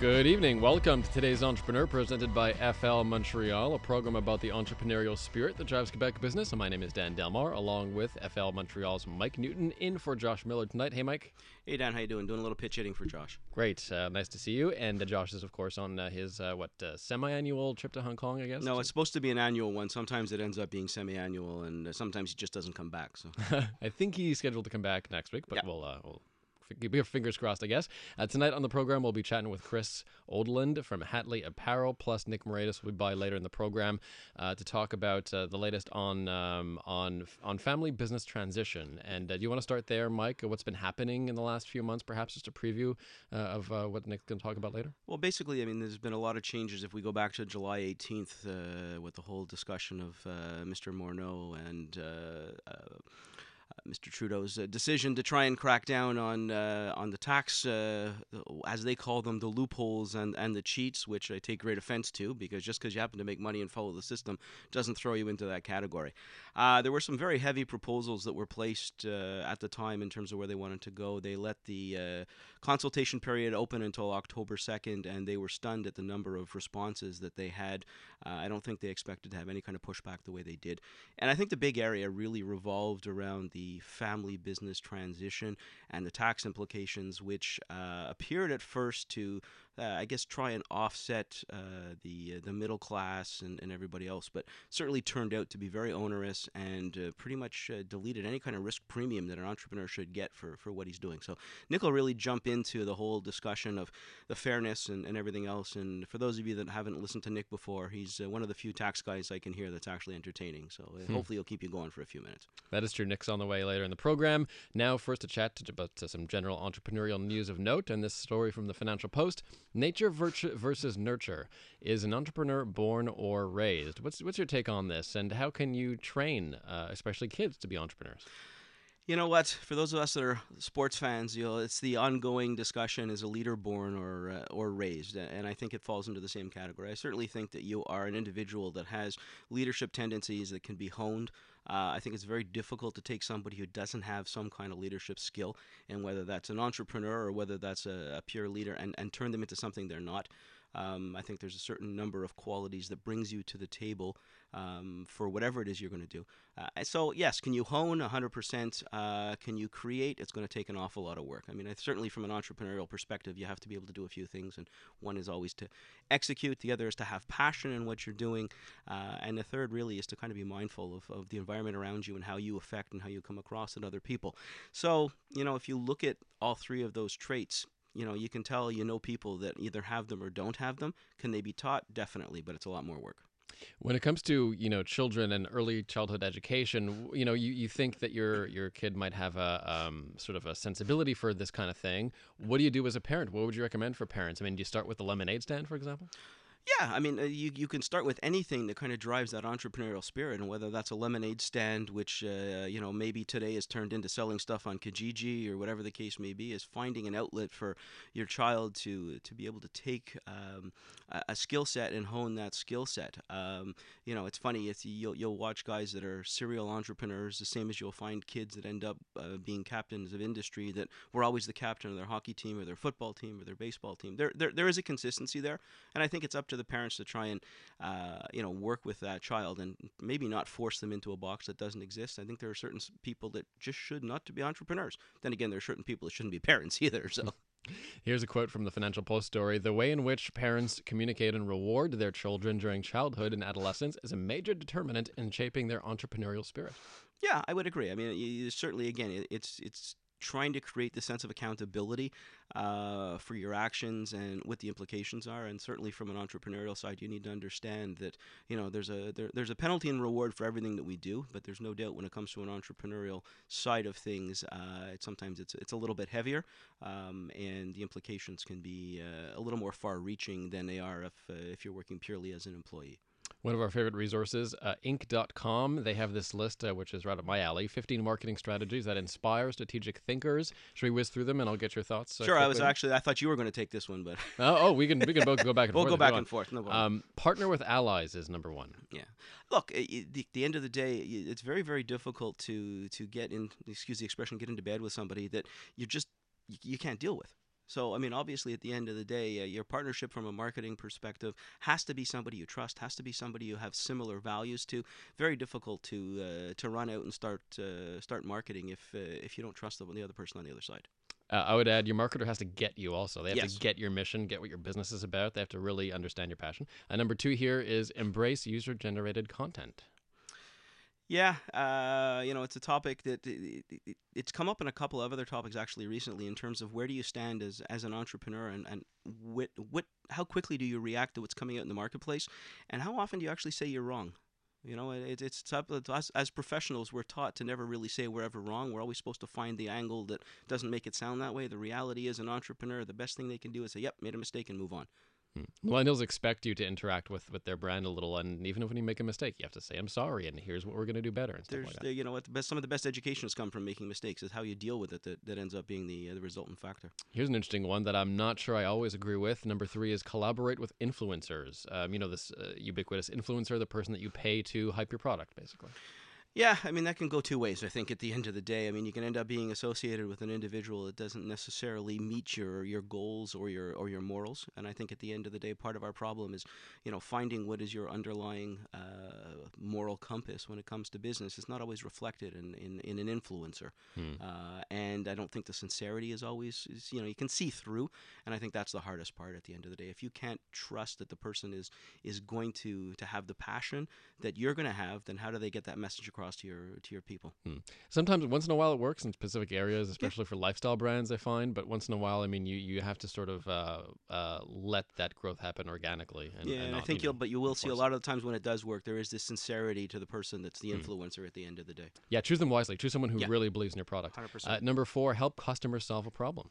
Good evening. Welcome to today's Entrepreneur, presented by FL Montreal, a program about the entrepreneurial spirit that drives Quebec business. And my name is Dan Delmar, along with FL Montreal's Mike Newton, in for Josh Miller tonight. Hey, Mike. Hey, Dan. How you doing? Doing a little pitch hitting for Josh. Great. Uh, nice to see you. And uh, Josh is, of course, on uh, his uh, what uh, semi-annual trip to Hong Kong, I guess. No, it's supposed to be an annual one. Sometimes it ends up being semi-annual, and uh, sometimes he just doesn't come back. So I think he's scheduled to come back next week, but yeah. we'll, we'll keep your fingers crossed, I guess. Uh, tonight on the program, we'll be chatting with Chris Oldland from Hatley Apparel, plus Nick Moraitis will be by later in the program uh, to talk about uh, the latest on um, on on family business transition. And uh, do you want to start there, Mike? What's been happening in the last few months? Perhaps just a preview uh, of uh, what Nick's going to talk about later. Well, basically, I mean, there's been a lot of changes. If we go back to July 18th with the whole discussion of Mr. Morneau and Mr. Trudeau's uh, decision to try and crack down on uh, on the tax, uh, as they call them, the loopholes and, and the cheats, which I take great offense to, because just because you happen to make money and follow the system doesn't throw you into that category. Uh, there were some very heavy proposals that were placed uh, at the time in terms of where they wanted to go. They let the uh, consultation period open until October 2nd, and they were stunned at the number of responses that they had. I don't think they expected to have any kind of pushback the way they did. And I think the big area really revolved around the family business transition and the tax implications, which uh, appeared at first to I guess, try and offset uh, the uh, the middle class and, and everybody else, but certainly turned out to be very onerous and uh, pretty much uh, deleted any kind of risk premium that an entrepreneur should get for, for what he's doing. So Nick will really jump into the whole discussion of the fairness and, and everything else. And for those of you that haven't listened to Nick before, he's uh, one of the few tax guys I can hear that's actually entertaining. So hmm. hopefully he'll keep you going for a few minutes. That is true. Nick's on the way later in the program. Now, first a chat about some general entrepreneurial news of note, and this story from the Financial Post. Nature versus nurture. Is an entrepreneur born or raised? What's what's your take on this, and how can you train, uh, especially kids, to be entrepreneurs? You know what? For those of us that are sports fans, you know, it's the ongoing discussion: is a leader born or uh, or raised? And I think it falls into the same category. I certainly think that you are an individual that has leadership tendencies that can be honed. Uh, I think it's very difficult to take somebody who doesn't have some kind of leadership skill, and whether that's an entrepreneur or whether that's a, a pure leader, and, and turn them into something they're not. Um, I think there's a certain number of qualities that brings you to the table um, for whatever it is you're going to do. Uh, so yes, can you hone 100%? Uh, can you create? It's going to take an awful lot of work. I mean, I, certainly from an entrepreneurial perspective, you have to be able to do a few things, and one is always to execute. The other is to have passion in what you're doing, uh, and the third really is to kind of be mindful of, of the environment around you and how you affect and how you come across in other people. So you know, if you look at all three of those traits, you know, you can tell you know people that either have them or don't have them. Can they be taught? Definitely, but it's a lot more work. When it comes to you know children and early childhood education, you know you, you think that your your kid might have a um, sort of a sensibility for this kind of thing. What do you do as a parent? What would you recommend for parents? I mean, do you start with the lemonade stand, for example? Yeah, I mean, uh, you, you can start with anything that kind of drives that entrepreneurial spirit, and whether that's a lemonade stand, which uh, you know maybe today is turned into selling stuff on Kijiji or whatever the case may be, is finding an outlet for your child to to be able to take um, a, a skill set and hone that skill set. Um, you know, it's funny if you'll you'll watch guys that are serial entrepreneurs, the same as you'll find kids that end up uh, being captains of industry that were always the captain of their hockey team or their football team or their baseball team. There there, there is a consistency there, and I think it's up to the parents to try and uh, you know work with that child and maybe not force them into a box that doesn't exist. I think there are certain people that just should not to be entrepreneurs. Then again, there are certain people that shouldn't be parents either. So. Here's a quote from the Financial Post story The way in which parents communicate and reward their children during childhood and adolescence is a major determinant in shaping their entrepreneurial spirit. Yeah, I would agree. I mean, certainly, again, it's it's trying to create the sense of accountability uh, for your actions and what the implications are. And certainly from an entrepreneurial side, you need to understand that you know there's a there, there's a penalty and reward for everything that we do. But there's no doubt when it comes to an entrepreneurial side of things, uh, it, sometimes it's it's a little bit heavier, um, and the implications can be uh, a little more far-reaching than they are if uh, if you're working purely as an employee. One of our favorite resources, uh, Inc.com. They have this list, uh, which is right up my alley 15 marketing strategies that inspire strategic thinkers. Should we whiz through them and I'll get your thoughts? Uh, sure, I was actually, I thought you were going to take this one, but Oh, oh, we can we can both go back and we'll forth. go if you back and forth. No. Um, partner with allies is number one. Yeah. Look, at the, the end of the day, it's very, very difficult to to get in. Excuse the expression, get into bed with somebody that you just you can't deal with. So, I mean, obviously, at the end of the day, uh, your partnership from a marketing perspective has to be somebody you trust, has to be somebody you have similar values to. Very difficult to uh, to run out and start uh, start marketing if uh, if you don't trust the, the other person on the other side. Uh, I would add your marketer has to get you also. They have Yes. to get your mission, get what your business is about. They have to really understand your passion. Uh, number two here is embrace user generated content. Yeah, uh, you know, it's a topic that i- i- i- it's come up in a couple of other topics actually recently in terms of where do you stand as, as an entrepreneur and, and what, what, how quickly do you react to what's coming out in the marketplace and how often do you actually say you're wrong? You know, it, it's tough. Us, as professionals, we're taught to never really say we're ever wrong. We're always supposed to find the angle that doesn't make it sound that way. The reality is, an entrepreneur, the best thing they can do is say, "Yep, made a mistake," and move on. Hmm. Millennials expect you to interact with, with their brand a little, and even if when you make a mistake, you have to say, "I'm sorry," and here's what we're going to do better and stuff There's, like that. you know, what the best, some of the best education has come from making mistakes. Is how you deal with it that, that ends up being the uh, the resultant factor. Here's an interesting one that I'm not sure I always agree with. Number three is collaborate with influencers. Um, you know, this uh, ubiquitous influencer, the person that you pay to hype your product, basically. Yeah, I mean that can go two ways. I think at the end of the day, I mean you can end up being associated with an individual that doesn't necessarily meet your your goals or your or your morals. And I think at the end of the day, part of our problem is, you know, finding what is your underlying uh, moral compass when it comes to business. It's not always reflected in in, in an influencer, Hmm. uh, and I don't think the sincerity is always is, you know you can see through. And I think that's the hardest part at the end of the day. If you can't trust that the person is is going to to have the passion that you're going to have, then how do they get that message across to your to your people? Sometimes, once in a while, it works in specific areas, especially for lifestyle brands. I find, but once in a while, I mean, you, you have to sort of uh, uh, let that growth happen organically. And, yeah, and and I think you you'll know, but you will see a lot of the times when it does work, there is this sincerity to the person that's the Mm. influencer at the end of the day. Yeah, choose them wisely. Choose someone who Yeah. really believes in your product. Hundred Uh, number four, help customers solve a problem.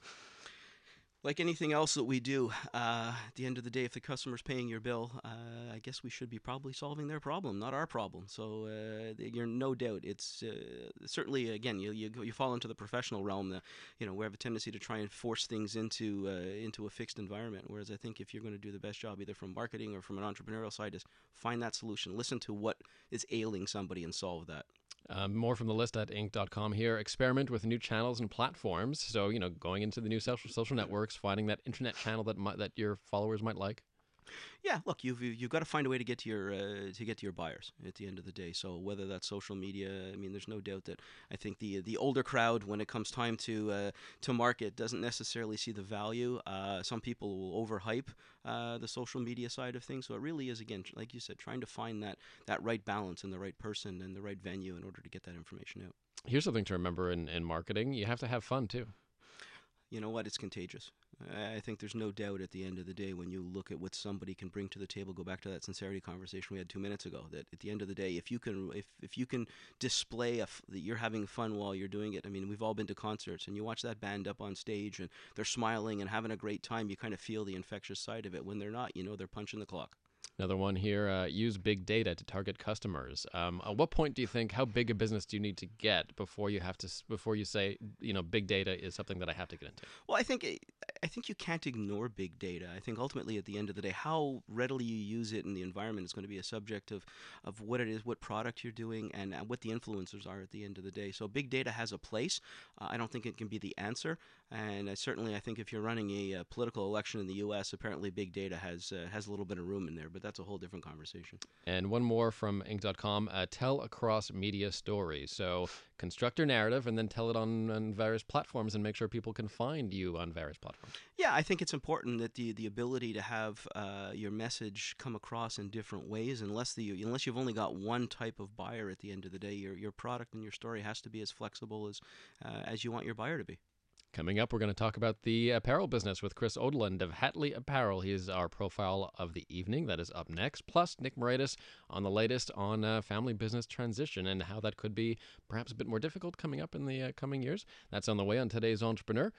Like anything else that we do, uh, at the end of the day, if the customer's paying your bill, uh, I guess we should be probably solving their problem, not our problem. So uh, you're no doubt. It's uh, certainly again you, you you fall into the professional realm. That you know we have a tendency to try and force things into uh, into a fixed environment. Whereas I think if you're going to do the best job, either from marketing or from an entrepreneurial side, is find that solution, listen to what is ailing somebody, and solve that. Um, more from the list at inc.com here. Experiment with new channels and platforms. So, you know, going into the new social, social networks, finding that internet channel that might, that your followers might like. Yeah, look, you've you- you've got to find a way to get to your uh, to get to your buyers at the end of the day. So whether that's social media, I mean, there's no doubt that I think the the older crowd, when it comes time to uh, to market, doesn't necessarily see the value. Uh, some people will overhype uh, the social media side of things. So it really is again, like you said, trying to find that that right balance and the right person and the right venue in order to get that information out. Here's something to remember in, in marketing you have to have fun too. you know what? It's contagious. I think there's no doubt at the end of the day when you look at what somebody can bring to the table. Go back to that sincerity conversation we had two minutes ago. That at the end of the day, if you can, if, if you can display a f- that you're having fun while you're doing it. I mean, we've all been to concerts and you watch that band up on stage and they're smiling and having a great time. You kind of feel the infectious side of it. When they're not, you know, they're punching the clock. Another one here uh, use big data to target customers. Um, at what point do you think, how big a business do you need to get before you have to, before you say, you know, big data is something that I have to get into? Well, I think it- I think you can't ignore big data. I think ultimately, at the end of the day, how readily you use it in the environment is going to be a subject of, of what it is, what product you're doing, and, what the influencers are at the end of the day. So big data has a place. Uh, I don't think it can be the answer, and I certainly I think if you're running a, uh political election in the U.S., apparently big data has uh, has a little bit of room in there, but that's a whole different conversation. And one more from Inc.com uh, tell across media stories. So construct your narrative and then tell it on, on various platforms and make sure people can find you on various platforms. Yeah, I think it's important that the the ability to have uh, your message come across in different ways. Unless the unless you've only got one type of buyer at the end of the day, your your product and your story has to be as flexible as uh, as you want your buyer to be. Coming up, we're going to talk about the apparel business with Chris Oldland of Hatley Apparel. He is our profile of the evening. That is up next. Plus, Nick Moraitis on the latest on uh, family business transition and how that could be perhaps a bit more difficult coming up in the uh, coming years. That's on the way on today's Entrepreneur.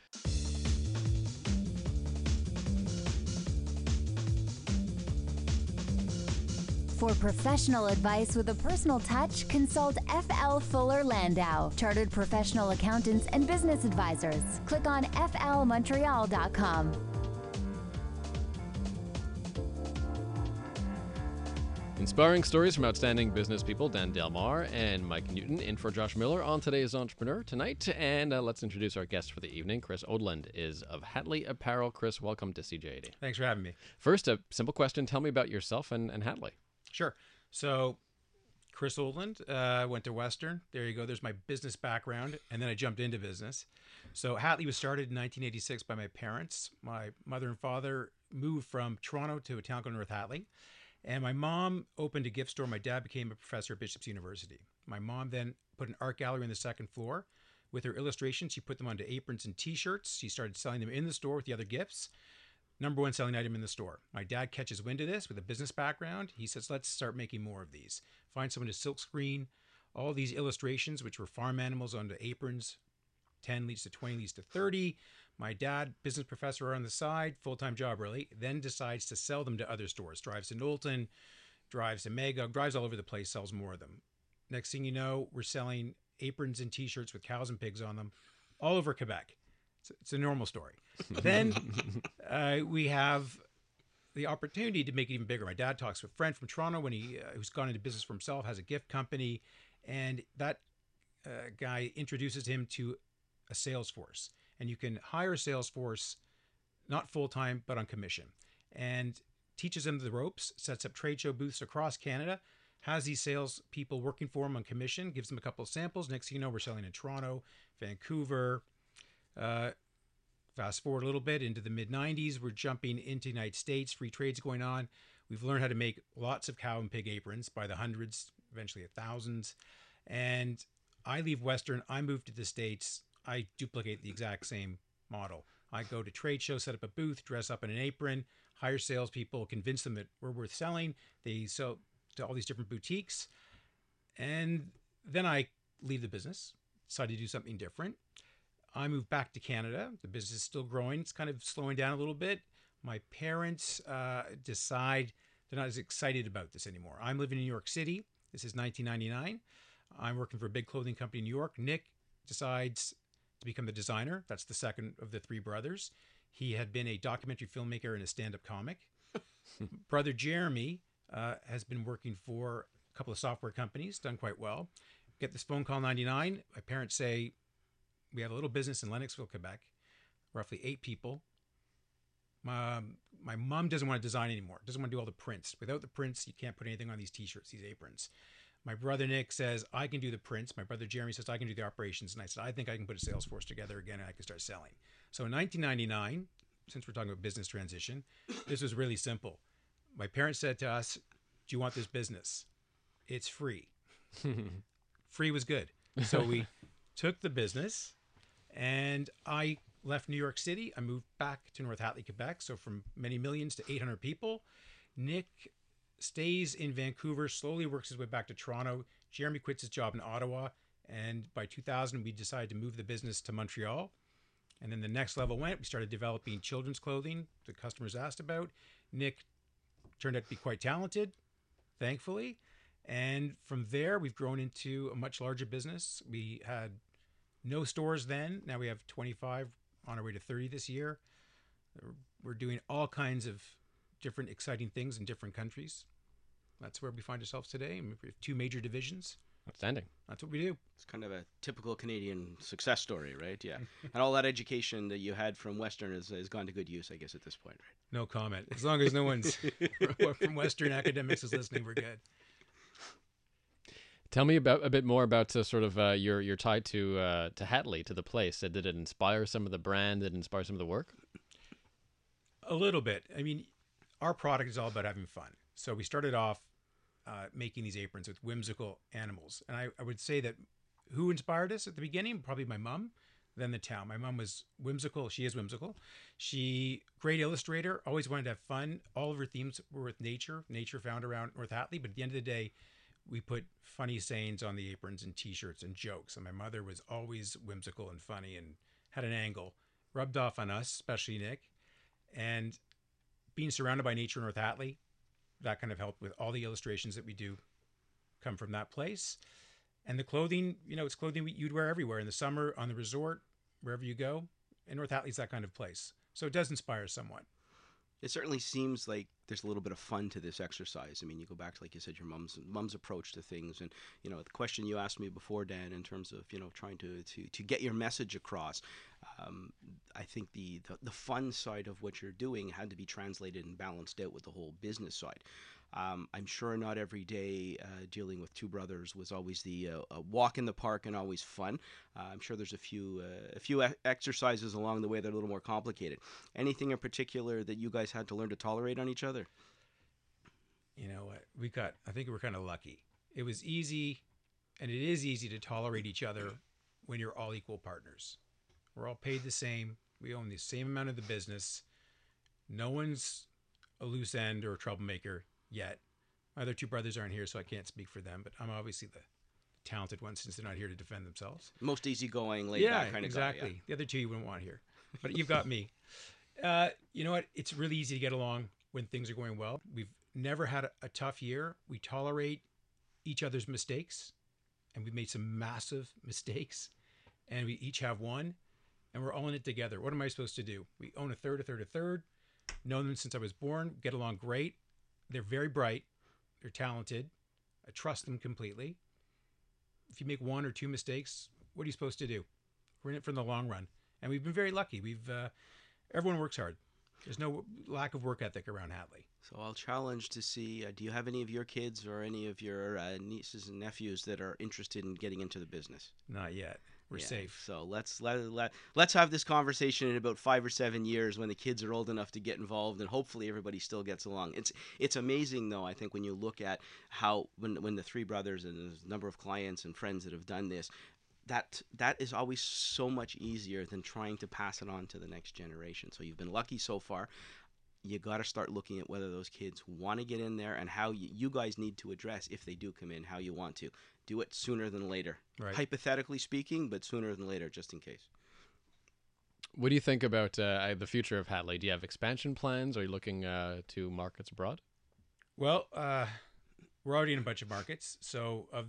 For professional advice with a personal touch, consult FL Fuller Landau, Chartered Professional Accountants and Business Advisors. Click on flmontreal.com. Inspiring stories from outstanding business people, Dan Delmar and Mike Newton, in for Josh Miller on today's Entrepreneur tonight. And uh, let's introduce our guest for the evening. Chris Oldland is of Hatley Apparel. Chris, welcome to CJAD. Thanks for having me. First, a simple question. Tell me about yourself and, and Hatley. Sure. So, Chris Oldland uh, went to Western. There you go. There's my business background. And then I jumped into business. So, Hatley was started in 1986 by my parents. My mother and father moved from Toronto to a town called North Hatley. And my mom opened a gift store. My dad became a professor at Bishop's University. My mom then put an art gallery on the second floor. With her illustrations, she put them onto aprons and t shirts. She started selling them in the store with the other gifts. Number one selling item in the store. My dad catches wind of this with a business background. He says, let's start making more of these. Find someone to silk screen all these illustrations, which were farm animals, onto aprons. 10 leads to 20 leads to 30. My dad, business professor on the side, full time job really, then decides to sell them to other stores. Drives to Knowlton, drives to Magog, drives all over the place, sells more of them. Next thing you know, we're selling aprons and t shirts with cows and pigs on them all over Quebec. It's, it's a normal story. then uh, we have the opportunity to make it even bigger. My dad talks with a friend from Toronto when he uh, who's gone into business for himself, has a gift company, and that uh, guy introduces him to a sales force and you can hire a sales force not full time but on commission and teaches them the ropes sets up trade show booths across canada has these sales people working for him on commission gives them a couple of samples next thing you know we're selling in toronto vancouver uh, fast forward a little bit into the mid 90s we're jumping into the united states free trades going on we've learned how to make lots of cow and pig aprons by the hundreds eventually a thousands and i leave western i move to the states I duplicate the exact same model. I go to trade shows, set up a booth, dress up in an apron, hire salespeople, convince them that we're worth selling. They sell to all these different boutiques. And then I leave the business, decide to do something different. I move back to Canada. The business is still growing. It's kind of slowing down a little bit. My parents uh, decide they're not as excited about this anymore. I'm living in New York City. This is 1999. I'm working for a big clothing company in New York. Nick decides to become the designer. That's the second of the three brothers. He had been a documentary filmmaker and a stand up comic. Brother Jeremy uh, has been working for a couple of software companies, done quite well. Get this phone call 99. My parents say, We have a little business in Lennoxville, Quebec, roughly eight people. My, my mom doesn't want to design anymore, doesn't want to do all the prints. Without the prints, you can't put anything on these t shirts, these aprons. My brother Nick says, I can do the prints. My brother Jeremy says, I can do the operations. And I said, I think I can put a sales force together again and I can start selling. So in 1999, since we're talking about business transition, this was really simple. My parents said to us, Do you want this business? It's free. free was good. So we took the business and I left New York City. I moved back to North Hatley, Quebec. So from many millions to 800 people. Nick stays in Vancouver, slowly works his way back to Toronto. Jeremy quits his job in Ottawa, and by 2000, we decided to move the business to Montreal. And then the next level went. We started developing children's clothing the customers asked about. Nick turned out to be quite talented, thankfully. And from there, we've grown into a much larger business. We had no stores then. Now we have 25, on our way to 30 this year. We're doing all kinds of different exciting things in different countries. That's where we find ourselves today. We have two major divisions. Outstanding. That's what we do. It's kind of a typical Canadian success story, right? Yeah. and all that education that you had from Western has, has gone to good use, I guess, at this point, right? No comment. As long as no one's from Western academics is listening, we're good. Tell me about a bit more about uh, sort of uh, your your tie to uh, to Hatley to the place. Did it inspire some of the brand? Did it inspire some of the work? A little bit. I mean, our product is all about having fun. So we started off uh, making these aprons with whimsical animals. And I, I would say that who inspired us at the beginning? Probably my mom, then the town. My mom was whimsical. She is whimsical. She, great illustrator, always wanted to have fun. All of her themes were with nature, nature found around North Hatley. But at the end of the day, we put funny sayings on the aprons and t-shirts and jokes. And my mother was always whimsical and funny and had an angle, rubbed off on us, especially Nick. And being surrounded by nature in North Hatley, that kind of helped with all the illustrations that we do come from that place. And the clothing, you know, it's clothing you'd wear everywhere in the summer, on the resort, wherever you go. And North Hatley's that kind of place. So it does inspire somewhat. It certainly seems like there's a little bit of fun to this exercise. I mean, you go back to like you said, your mom's mom's approach to things, and you know the question you asked me before, Dan, in terms of you know trying to to, to get your message across. Um, I think the, the the fun side of what you're doing had to be translated and balanced out with the whole business side. Um, I'm sure not every day uh, dealing with two brothers was always the uh, walk in the park and always fun. Uh, I'm sure there's a few uh, a few exercises along the way that are a little more complicated. Anything in particular that you guys had to learn to tolerate on each other? You know what? We got. I think we're kind of lucky. It was easy, and it is easy to tolerate each other when you're all equal partners. We're all paid the same. We own the same amount of the business. No one's a loose end or a troublemaker yet. My other two brothers aren't here, so I can't speak for them. But I'm obviously the talented one since they're not here to defend themselves. Most easygoing, laid yeah, back kind exactly. of guy. Yeah. The other two you wouldn't want here, but you've got me. Uh, you know what? It's really easy to get along when things are going well. We've never had a, a tough year. We tolerate each other's mistakes, and we've made some massive mistakes, and we each have one, and we're all in it together. What am I supposed to do? We own a third, a third, a third. Known them since I was born. Get along great. They're very bright. They're talented. I trust them completely. If you make one or two mistakes, what are you supposed to do? We're in it for the long run, and we've been very lucky. We've uh, everyone works hard. There's no lack of work ethic around Hatley. So I'll challenge to see. Uh, do you have any of your kids or any of your uh, nieces and nephews that are interested in getting into the business? Not yet. We're Yeah, safe. So let's let, let let's have this conversation in about five or seven years when the kids are old enough to get involved, and hopefully everybody still gets along. It's it's amazing though. I think when you look at how when when the three brothers and a number of clients and friends that have done this. That that is always so much easier than trying to pass it on to the next generation. So you've been lucky so far. You got to start looking at whether those kids want to get in there and how you, you guys need to address if they do come in how you want to do it sooner than later Right. hypothetically speaking, but sooner than later, just in case. What do you think about uh, the future of Hatley? Do you have expansion plans? Are you looking uh, to markets abroad? Well, uh, we're already in a bunch of markets. So of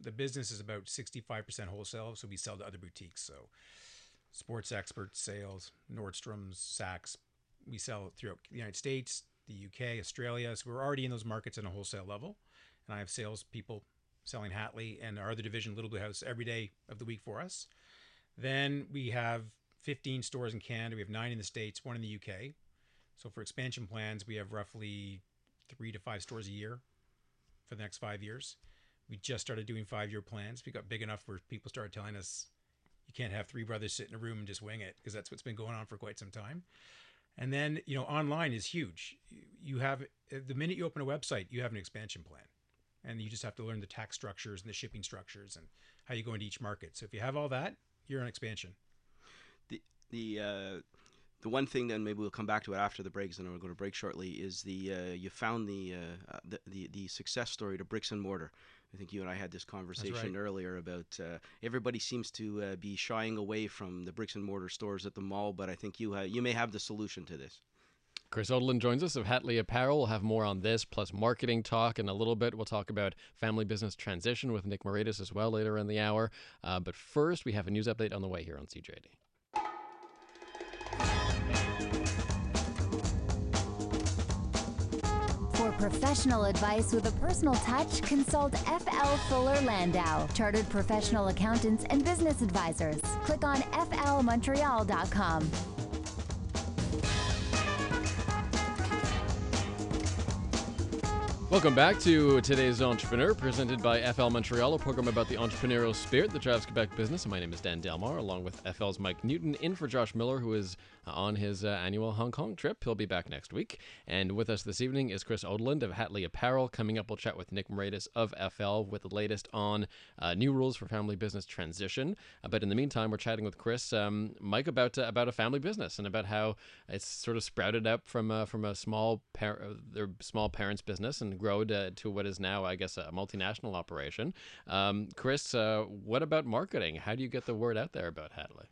the business is about 65% wholesale. So we sell to other boutiques. So sports experts, sales, Nordstrom's, Saks. We sell throughout the United States, the UK, Australia. So we're already in those markets on a wholesale level. And I have sales people selling Hatley and our other division, Little Blue House, every day of the week for us. Then we have 15 stores in Canada. We have nine in the States, one in the UK. So for expansion plans, we have roughly three to five stores a year for the next five years. We just started doing five year plans. We got big enough where people started telling us you can't have three brothers sit in a room and just wing it because that's what's been going on for quite some time. And then, you know, online is huge. You have the minute you open a website, you have an expansion plan. And you just have to learn the tax structures and the shipping structures and how you go into each market. So if you have all that, you're on expansion. The the uh, the one thing then maybe we'll come back to it after the breaks, and we'll go to break shortly. Is the uh, you found the, uh, uh, the the the success story to bricks and mortar. I think you and I had this conversation right. earlier about uh, everybody seems to uh, be shying away from the bricks and mortar stores at the mall, but I think you ha- you may have the solution to this. Chris Oldland joins us of Hatley Apparel. We'll have more on this, plus marketing talk in a little bit. We'll talk about family business transition with Nick Moraitis as well later in the hour. Uh, but first, we have a news update on the way here on CJAD. For professional advice with a personal touch, consult FL Fuller Landau, Chartered Professional Accountants and Business Advisors. Click on flmontreal.com. Welcome back to today's Entrepreneur, presented by FL Montreal, a program about the entrepreneurial spirit that drives Quebec business. And my name is Dan Delmar, along with FL's Mike Newton, in for Josh Miller, who is uh, on his uh, annual Hong Kong trip. He'll be back next week. And with us this evening is Chris Oldland of Hatley Apparel. Coming up, we'll chat with Nick Moraitis of FL with the latest on uh, new rules for family business transition. Uh, but in the meantime, we're chatting with Chris, um, Mike, about uh, about a family business and about how it's sort of sprouted up from uh, from a small par- their small parents' business and grown uh, to what is now, I guess, a multinational operation. Um, Chris, uh, what about marketing? How do you get the word out there about Hatley?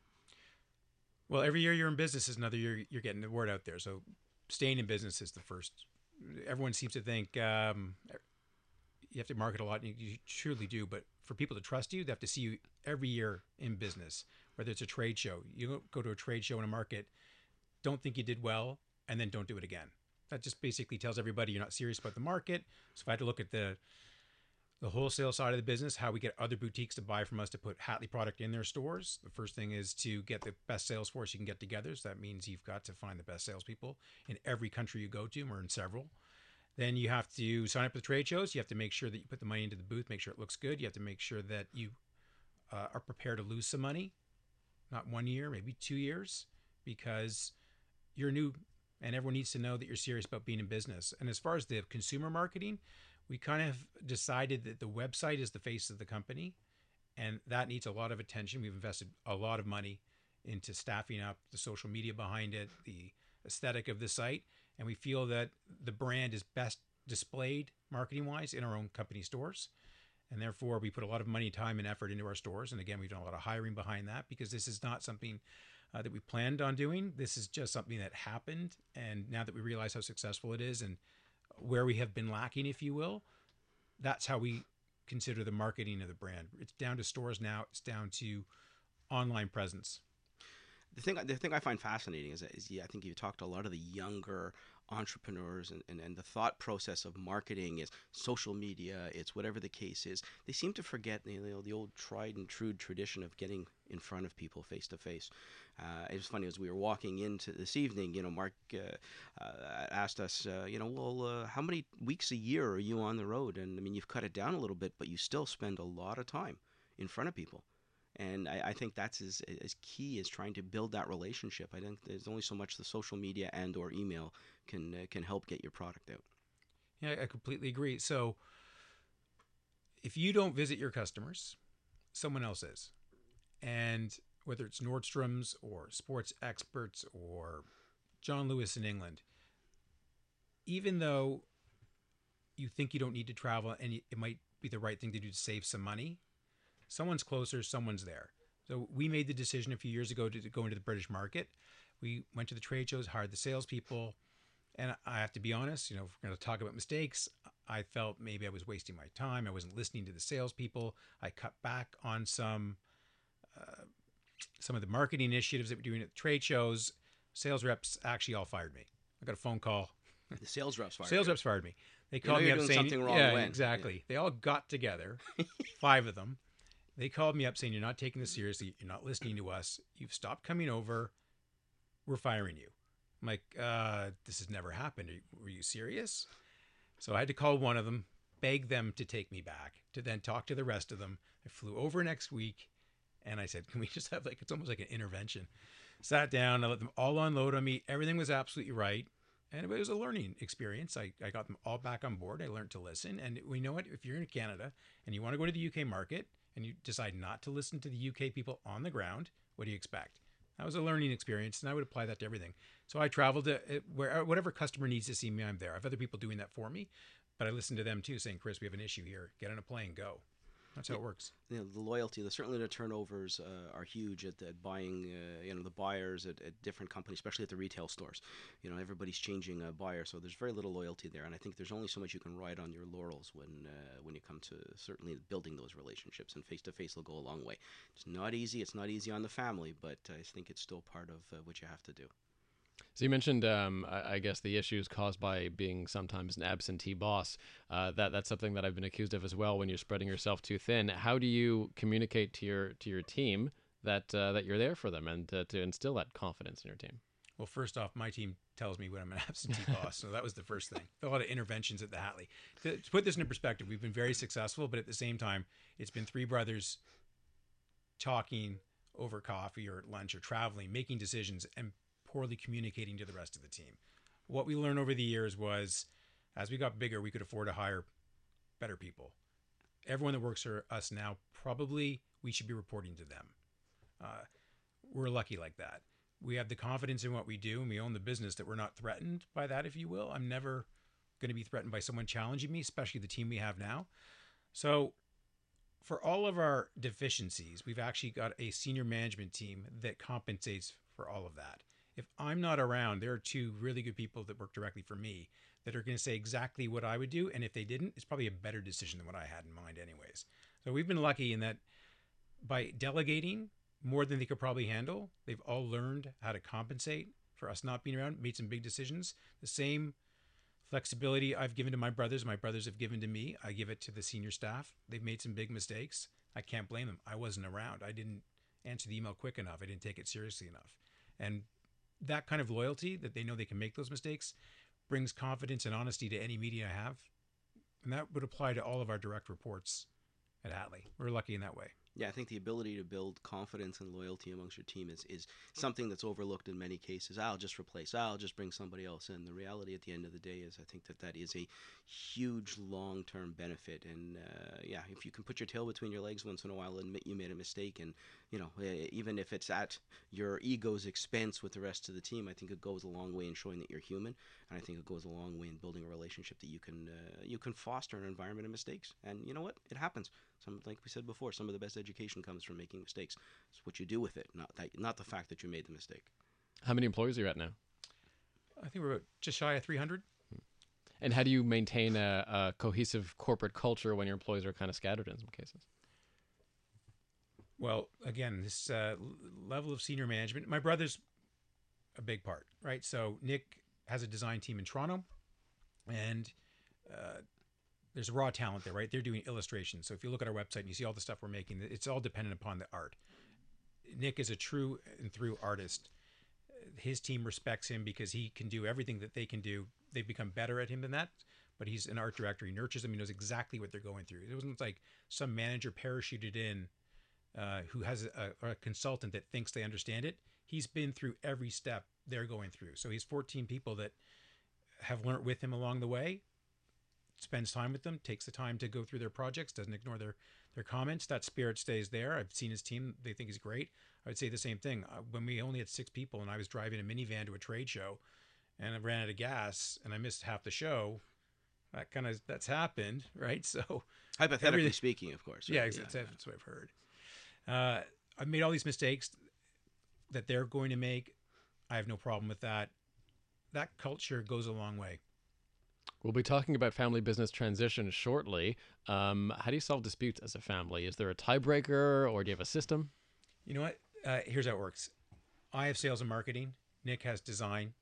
Well, every year you're in business is another year you're getting the word out there. So staying in business is the first everyone seems to think um, you have to market a lot, and you truly do. But for people to trust you, they have to see you every year in business, whether it's a trade show. You go to a trade show in a market, don't think you did well, and then don't do it again. That just basically tells everybody you're not serious about the market. So if I had to look at the the wholesale side of the business, how we get other boutiques to buy from us to put Hatley product in their stores. The first thing is to get the best sales force you can get together. So that means you've got to find the best salespeople in every country you go to, or in several. Then you have to sign up for trade shows. You have to make sure that you put the money into the booth, make sure it looks good. You have to make sure that you uh, are prepared to lose some money, not one year, maybe two years, because you're new and everyone needs to know that you're serious about being in business. And as far as the consumer marketing, we kind of decided that the website is the face of the company and that needs a lot of attention. We've invested a lot of money into staffing up the social media behind it, the aesthetic of the site, and we feel that the brand is best displayed marketing wise in our own company stores. And therefore, we put a lot of money, time, and effort into our stores. And again, we've done a lot of hiring behind that because this is not something uh, that we planned on doing. This is just something that happened. And now that we realize how successful it is and where we have been lacking, if you will, that's how we consider the marketing of the brand. It's down to stores now. It's down to online presence. The thing, the thing I find fascinating is, that, is yeah, I think you talked to a lot of the younger entrepreneurs and, and, and the thought process of marketing is social media, it's whatever the case is. They seem to forget you know, the old tried and true tradition of getting in front of people face to face. It was funny as we were walking into this evening, you know, Mark uh, uh, asked us, uh, you know, well, uh, how many weeks a year are you on the road? And I mean, you've cut it down a little bit, but you still spend a lot of time in front of people. And I, I, think that's as, as key as trying to build that relationship. I think there's only so much the social media and or email can uh, can help get your product out. Yeah, I completely agree. So if you don't visit your customers, someone else is. And whether it's Nordstrom's or Sports Experts or John Lewis in England, even though you think you don't need to travel and it might be the right thing to do to save some money, someone's closer, someone's there. So we made the decision a few years ago to, to go into the British market. We went to the trade shows, hired the salespeople, and I have to be honest, you know, if we're going to talk about mistakes, I felt maybe I was wasting my time. I wasn't listening to the salespeople. I cut back on some uh, some of the marketing initiatives that we're doing at the trade shows. Sales reps actually all fired me. I got a phone call. The sales reps fired. sales you. reps fired me. They called you know me up saying, saying, something wrong "Yeah, when. exactly." Yeah. They all got together, five of them. They called me up saying, "You're not taking this seriously. You're not listening to us. You've stopped coming over. We're firing you." I'm like, uh, "This has never happened. Are were you serious?" So I had to call one of them, beg them to take me back, to then talk to the rest of them. I flew over next week, and I said, "Can we just have like it's almost like an intervention?" Sat down, I let them all unload on me. Everything was absolutely right and it was a learning experience. I, I got them all back on board. I learned to listen. And we know what, if you're in Canada and you want to go to the UK market and you decide not to listen to the UK people on the ground, what do you expect? That was a learning experience, and I would apply that to everything. So I traveled to uh, where whatever customer needs to see me, I'm there. I have other people doing that for me, but I listen to them too, saying, "Chris, we have an issue here. Get on a plane, go." That's how it works. You know, the loyalty, the, certainly the turnovers uh, are huge at, at buying, uh, you know, the buyers at, at, different companies, especially at the retail stores. You know, everybody's changing a buyer, so there's very little loyalty there. And I think there's only so much you can ride on your laurels when uh, when you come to certainly building those relationships. And face to face will go a long way. It's not easy. It's not easy on the family, but I think it's still part of uh, what you have to do. So you mentioned, um, I, I, guess, the issues caused by being sometimes an absentee boss. Uh, that that's something that I've been accused of as well. When you're spreading yourself too thin, how do you communicate to your to your team that uh, that you're there for them and to, to instill that confidence in your team? Well, first off, my team tells me when I'm an absentee boss, so that was the first thing. A lot of interventions at the Hatley. To, to put this into perspective, we've been very successful, but at the same time, it's been three brothers talking over coffee or lunch or traveling, making decisions, and poorly communicating to the rest of the team. What we learned over the years was as we got bigger, we could afford to hire better people. Everyone that works for us now, probably we should be reporting to them. Uh, we're lucky like that. We have the confidence in what we do and we own the business that we're not threatened by that, if you will. I'm never going to be threatened by someone challenging me, especially the team we have now. So, for all of our deficiencies, we've actually got a senior management team that compensates for all of that if I'm not around, there are two really good people that work directly for me that are going to say exactly what I would do. And if they didn't, it's probably a better decision than what I had in mind, anyways. So we've been lucky in that by delegating more than they could probably handle, they've all learned how to compensate for us not being around, made some big decisions. The same flexibility I've given to my brothers, my brothers have given to me. I give it to the senior staff. They've made some big mistakes. I can't blame them. I wasn't around. I didn't answer the email quick enough. I didn't take it seriously enough. And that kind of loyalty that they know they can make those mistakes brings confidence and honesty to any media I have. And that would apply to all of our direct reports at Hatley. We're lucky in that way. Yeah, I think the ability to build confidence and loyalty amongst your team is, is something that's overlooked in many cases. I'll just replace, I'll just bring somebody else in. The reality at the end of the day is I think that that is a huge long term benefit. And uh, yeah, if you can put your tail between your legs once in a while, and admit you made a mistake, and you know, even if it's at your ego's expense with the rest of the team, I think it goes a long way in showing that you're human. And I think it goes a long way in building a relationship that you can uh, you can foster an environment of mistakes. And you know what? It happens. Some, like we said before, some of the best education comes from making mistakes. It's what you do with it, not that, not the fact that you made the mistake. How many employees are you at now? I think we're about just shy of 300. And how do you maintain a, a cohesive corporate culture when your employees are kind of scattered in some cases? Well, again, this uh, level of senior management, my brother's a big part, right? So Nick has a design team in Toronto, and uh, there's raw talent there, right? They're doing illustrations. So if you look at our website and you see all the stuff we're making, it's all dependent upon the art. Nick is a true and through artist. His team respects him because he can do everything that they can do. They've become better at him than that, but he's an art director. He nurtures them. He knows exactly what they're going through. It wasn't like some manager parachuted in uh, who has a, a consultant that thinks they understand it. He's been through every step they're going through. So he's 14 people that have learned with him along the way spends time with them, takes the time to go through their projects, doesn't ignore their their comments. That spirit stays there. I've seen his team; they think he's great. I would say the same thing. Uh, when we only had six people, and I was driving a minivan to a trade show, and I ran out of gas, and I missed half the show. That kind of that's happened, right? So hypothetically speaking, of course. Right? Yeah, yeah, that's, that's what I've heard. Uh, I've made all these mistakes that they're going to make. I have no problem with that. That culture goes a long way. We'll be talking about family business transition shortly. Um, how do you solve disputes as a family? Is there a tiebreaker or do you have a system? You know what? Uh, here's how it works I have sales and marketing, Nick has design,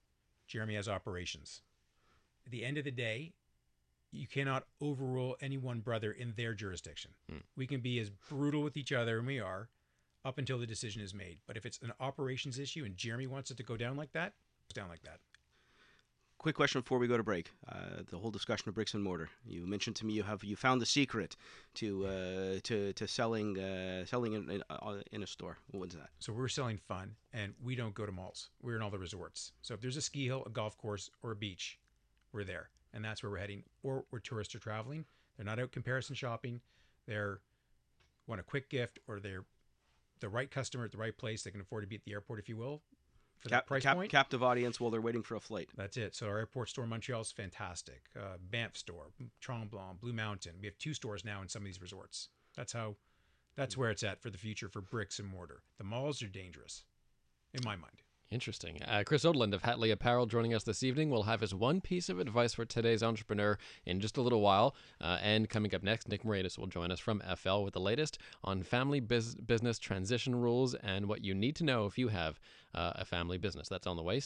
Jeremy has operations. At the end of the day, you cannot overrule any one brother in their jurisdiction. Hmm. We can be as brutal with each other, and we are, up until the decision is made. But if it's an operations issue and Jeremy wants it to go down like that, it's down like that quick question before we go to break. Uh, the whole discussion of bricks and mortar. You mentioned to me you have you found the secret to uh, to to selling uh, selling in, in, uh, in, a store. What's that? So we're selling fun, and we don't go to malls. We're in all the resorts. So if there's a ski hill, a golf course, or a beach, we're there, and that's where we're heading. Or where tourists are traveling. They're not out comparison shopping. They're want a quick gift, or they're the right customer at the right place. They can afford to be at the airport, if you will Cap, price cap, point. Captive audience while they're waiting for a flight. That's it. So our airport store in Montreal is fantastic. Uh, Banff store, Tremblant, Blue Mountain. We have two stores now in some of these resorts. That's how. That's where it's at for the future for bricks and mortar. The malls are dangerous, in my mind. Interesting. Uh, Chris Oldland of Hatley Apparel joining us this evening. We'll have his one piece of advice for today's entrepreneur in just a little while. Uh, and coming up next, Nick Moraitis will join us from FL with the latest on family biz- business transition rules and what you need to know if you have uh, a family business. That's on the way.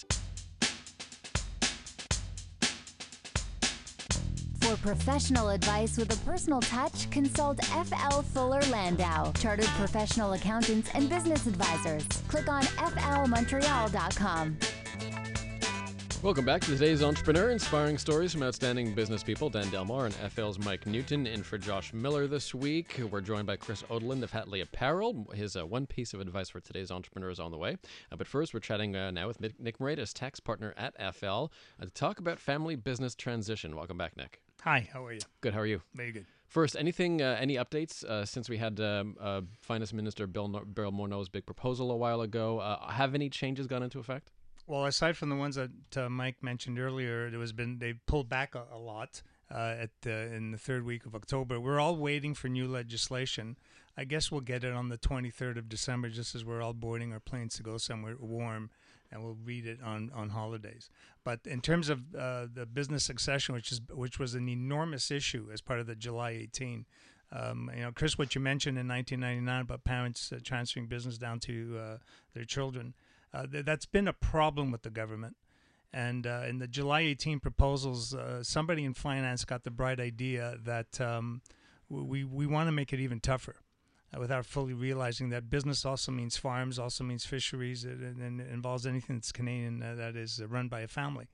For professional advice with a personal touch, consult FL Fuller Landau, Chartered Professional Accountants and Business Advisors. Click on flmontreal.com. Welcome back to today's Entrepreneur, inspiring stories from outstanding business people. Dan Delmar and FL's Mike Newton in for Josh Miller this week. We're joined by Chris Oldland of Hatley Apparel. His uh, one piece of advice for today's entrepreneur is on the way. Uh, but first, we're chatting uh, now with Nick Moraitis, tax partner at FL, uh, to talk about family business transition. Welcome back, Nick. Hi, how are you? Good. How are you? Very good. First, anything, uh, any updates uh, since we had um, uh, Finance Minister Bill no- Bill Morneau's big proposal a while ago? Uh, have any changes gone into effect? Well, aside from the ones that uh, Mike mentioned earlier, there was been they pulled back a, a lot uh, at the, in the third week of October. We're all waiting for new legislation. I guess we'll get it on the 23rd of December, just as we're all boarding our planes to go somewhere warm. And we'll read it on, on holidays. But in terms of uh, the business succession, which is which was an enormous issue as part of the July 18, um, you know, Chris, what you mentioned in 1999 about parents uh, transferring business down to uh, their children, uh, th- that's been a problem with the government. And uh, in the July 18 proposals, uh, somebody in finance got the bright idea that um, we, we want to make it even tougher Uh, without fully realizing that business also means farms, also means fisheries, uh, and, and involves anything that's Canadian uh, that is uh, run by a family.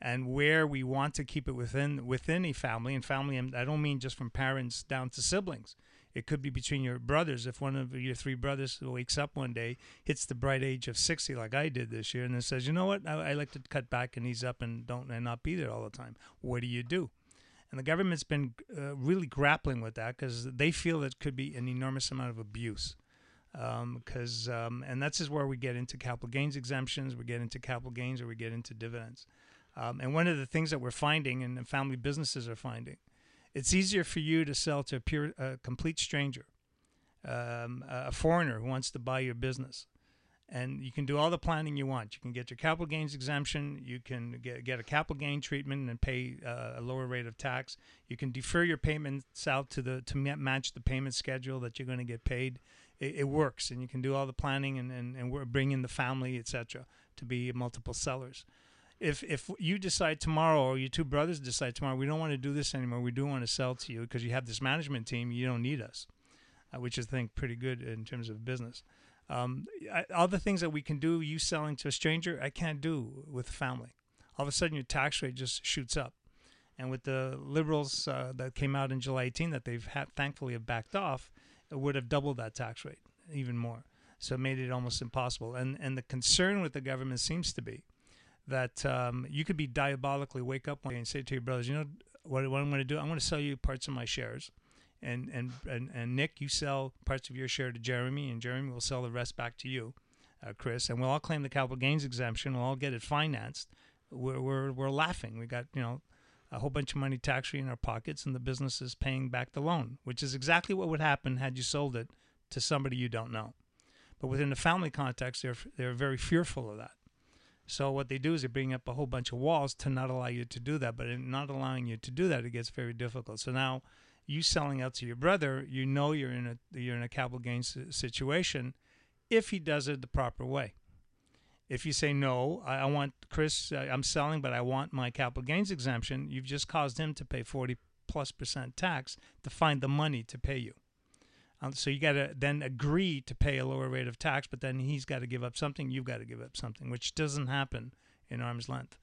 And where we want to keep it within within a family, and family, I don't mean just from parents down to siblings. It could be between your brothers. If one of your three brothers wakes up one day, hits the bright age of 60, like I did this year, and then says, "You know what? I, I like to cut back and ease up and don't and not be there all the time." What do you do? And the government's been uh, really grappling with that because they feel it could be an enormous amount of abuse. Because um, um, and that's is where we get into capital gains exemptions, we get into capital gains, or we get into dividends. Um, and one of the things that we're finding, and family businesses are finding, it's easier for you to sell to a pure, a complete stranger, um, a foreigner who wants to buy your business. And you can do all the planning you want. You can get your capital gains exemption. You can get, get a capital gain treatment and pay uh, a lower rate of tax. You can defer your payments out to the to match the payment schedule that you're going to get paid. It, it, works, and you can do all the planning and and, and bring in the family, etc., to be multiple sellers if if you decide tomorrow or your two brothers decide tomorrow we don't want to do this anymore we do want to sell to you because you have this management team you don't need us uh, which is i think pretty good in terms of business um, I, all the things that we can do you selling to a stranger i can't do with family. All of a sudden your tax rate just shoots up. And with the liberals uh, that came out in july 18 that they've ha- thankfully have backed off it would have doubled that tax rate even more. So it made it almost impossible. And and the concern with the government seems to be that um, you could be diabolically wake up one day and say to your brothers, you know what, what I'm going to do? I'm going to sell you parts of my shares, and, and and and Nick, you sell parts of your share to Jeremy, and Jeremy will sell the rest back to you, uh, Chris, and we'll all claim the capital gains exemption. We'll all get it financed. We're we're, we're laughing. We got you know a whole bunch of money tax free in our pockets, and the business is paying back the loan, which is exactly what would happen had you sold it to somebody you don't know. But within the family context, they're they're very fearful of that. So what they do is they bring up a whole bunch of walls to not allow you to do that. But in not allowing you to do that, it gets very difficult. So now you selling out to your brother, you know you're in a you're in a capital gains situation if he does it the proper way. If you say no, I, I want Chris, uh, I'm selling, but I want my capital gains exemption. You've just caused him to pay 40 plus percent tax to find the money to pay you. Um, so you got to then agree to pay a lower rate of tax, but then he's got to give up something. You've got to give up something, which doesn't happen in arm's length,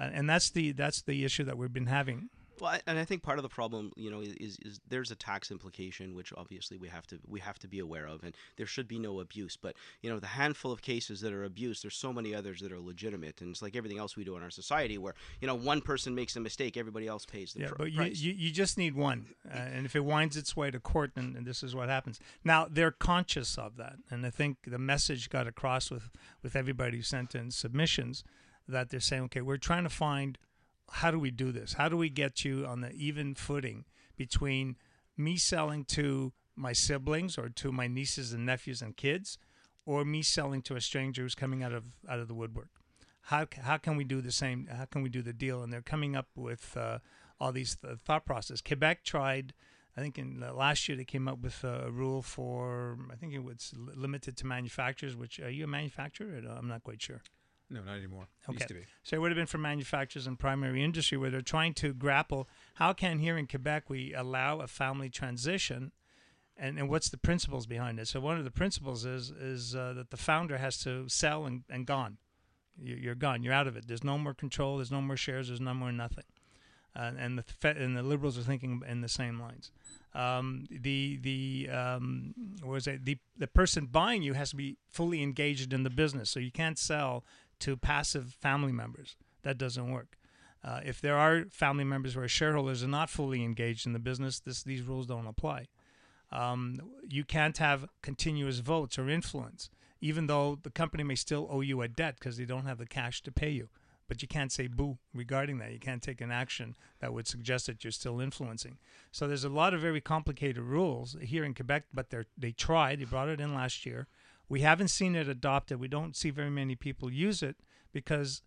uh, and that's the that's the issue that we've been having. Well, and I think part of the problem, you know, is, is there's a tax implication, which obviously we have to we have to be aware of, and there should be no abuse. But you know, the handful of cases that are abused, there's so many others that are legitimate, and it's like everything else we do in our society, where you know one person makes a mistake, everybody else pays the yeah, pr- but. You, you, you just need one, uh, and if it winds its way to court, then this is what happens. Now they're conscious of that, and I think the message got across with with everybody who sent in submissions that they're saying, okay, we're trying to find how do we do this? How do we get you on the even footing between me selling to my siblings or to my nieces and nephews and kids, or me selling to a stranger who's coming out of out of the woodwork? How how can we do the same? How can we do the deal? And they're coming up with uh, all these th- thought process. Quebec tried. I think in uh, last year they came up with a rule for I think it was limited to manufacturers. Which are you a manufacturer? I'm not quite sure. No, not anymore. Okay. Used to be. So it would have been for manufacturers and primary industry where they're trying to grapple how can here in Quebec we allow a family transition and, and what's the principles behind it? So one of the principles is is uh, that the founder has to sell and, and gone. You're gone. You're out of it. There's no more control. There's no more shares. There's no more nothing. Uh, and the and the liberals are thinking in the same lines. Um, the the um, was it? The the person buying you has to be fully engaged in the business. So you can't sell to passive family members. That doesn't work. Uh, if there are family members who are shareholders and not fully engaged in the business, this, these rules don't apply. Um, you can't have continuous votes or influence, even though the company may still owe you a debt because they don't have the cash to pay you. But you can't say boo regarding that. You can't take an action that would suggest that you're still influencing. So there's a lot of very complicated rules here in Quebec, but they they tried. They brought it in last year We haven't seen it adopted. We don't see very many people use it because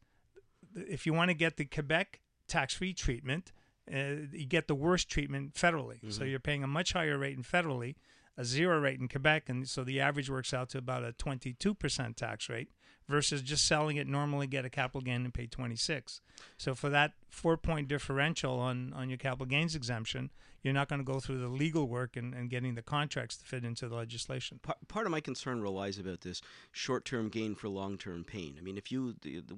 if you want to get the Quebec tax-free treatment, uh, you get the worst treatment federally. So you're paying a much higher rate in federally, a zero rate in Quebec, and so the average works out to about a 22% tax rate versus just selling it normally, get a capital gain and pay 26. So for that four-point differential on on your capital gains exemption, you're not going to go through the legal work and, and getting the contracts to fit into the legislation. Pa- part of my concern relies about this short-term gain for long-term pain. I mean, if you the, the,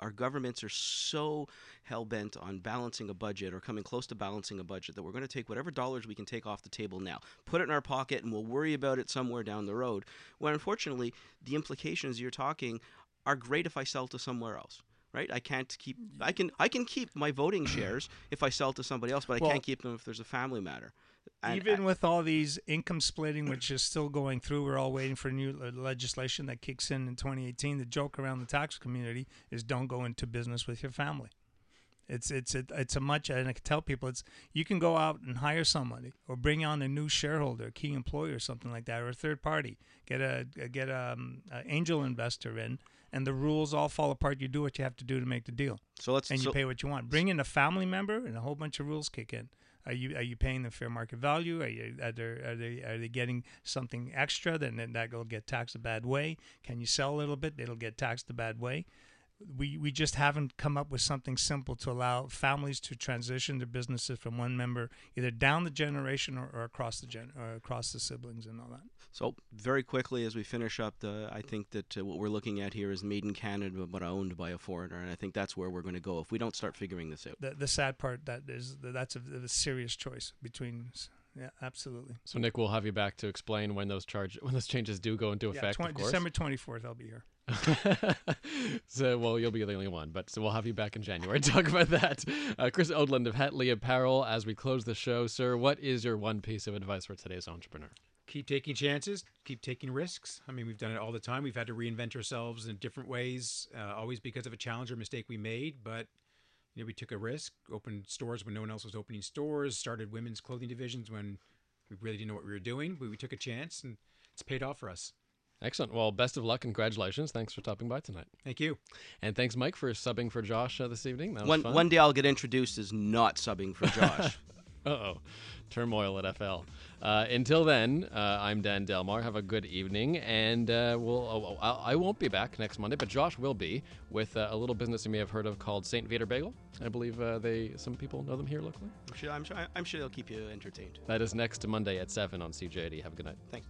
our governments are so hell bent on balancing a budget or coming close to balancing a budget that we're going to take whatever dollars we can take off the table now, put it in our pocket, and we'll worry about it somewhere down the road. When unfortunately, the implications you're talking are great if I sell to somewhere else. Right, I can't keep. I can. I can keep my voting shares if I sell to somebody else, but I can't keep them if there's a family matter. And Even I- with all these income splitting, which is still going through, we're all waiting for new legislation that kicks in in 2018. The joke around the tax community is don't go into business with your family. It's it's it, it's a much, and I can tell people it's you can go out and hire somebody or bring on a new shareholder, a key employee or something like that, or a third party. Get a get a, um, a angel investor in, and the rules all fall apart. You do what you have to do to make the deal so let's and you pay what you want. Bring in a family member, and a whole bunch of rules kick in. Are you are you paying the fair market value? Are you are they are they are they getting something extra? Then then that will get taxed a bad way. Can you sell a little bit? It'll get taxed a bad way. We we just haven't come up with something simple to allow families to transition their businesses from one member either down the generation or, or across the gen or across the siblings and all that. So very quickly, as we finish up, the, I think that uh, what we're looking at here is made in Canada but owned by a foreigner, and I think that's where we're going to go if we don't start figuring this out. The the sad part that is that's a, a serious choice between. Yeah, absolutely. So Nick, we'll have you back to explain when those charge when those changes do go into Yeah, effect. 20 of course. December twenty fourth, I'll be here. so, well, you'll be the only one, but so we'll have you back in January to talk about that. Uh, Chris Oldland of Hatley Apparel, as we close the show, sir, what is your one piece of advice for today's entrepreneur? keep taking chances, keep taking risks. I mean, we've done it all the time. We've had to reinvent ourselves in different ways, uh, always because of a challenge or mistake we made. But you know, we took a risk, opened stores when no one else was opening stores, started women's clothing divisions when we really didn't know what we were doing. But we took a chance, and it's paid off for us. Excellent. Well, best of luck. Congratulations. Thanks for stopping by tonight. Thank you. And thanks, Mike, for subbing for Josh uh, this evening. That was One fun. one day I'll get introduced as not subbing for Josh. Uh oh. Turmoil at FL. Uh, until then, uh, I'm Dan Delmar. Have a good evening. And uh, we'll, oh, oh, I I won't be back next Monday, but Josh will be with uh, a little business you may have heard of called St. Viateur Bagel. I believe uh, they some people know them here locally. I'm sure, I'm sure I'm sure they'll keep you entertained. That is next Monday at 7 on CJAD. Have a good night. Thanks.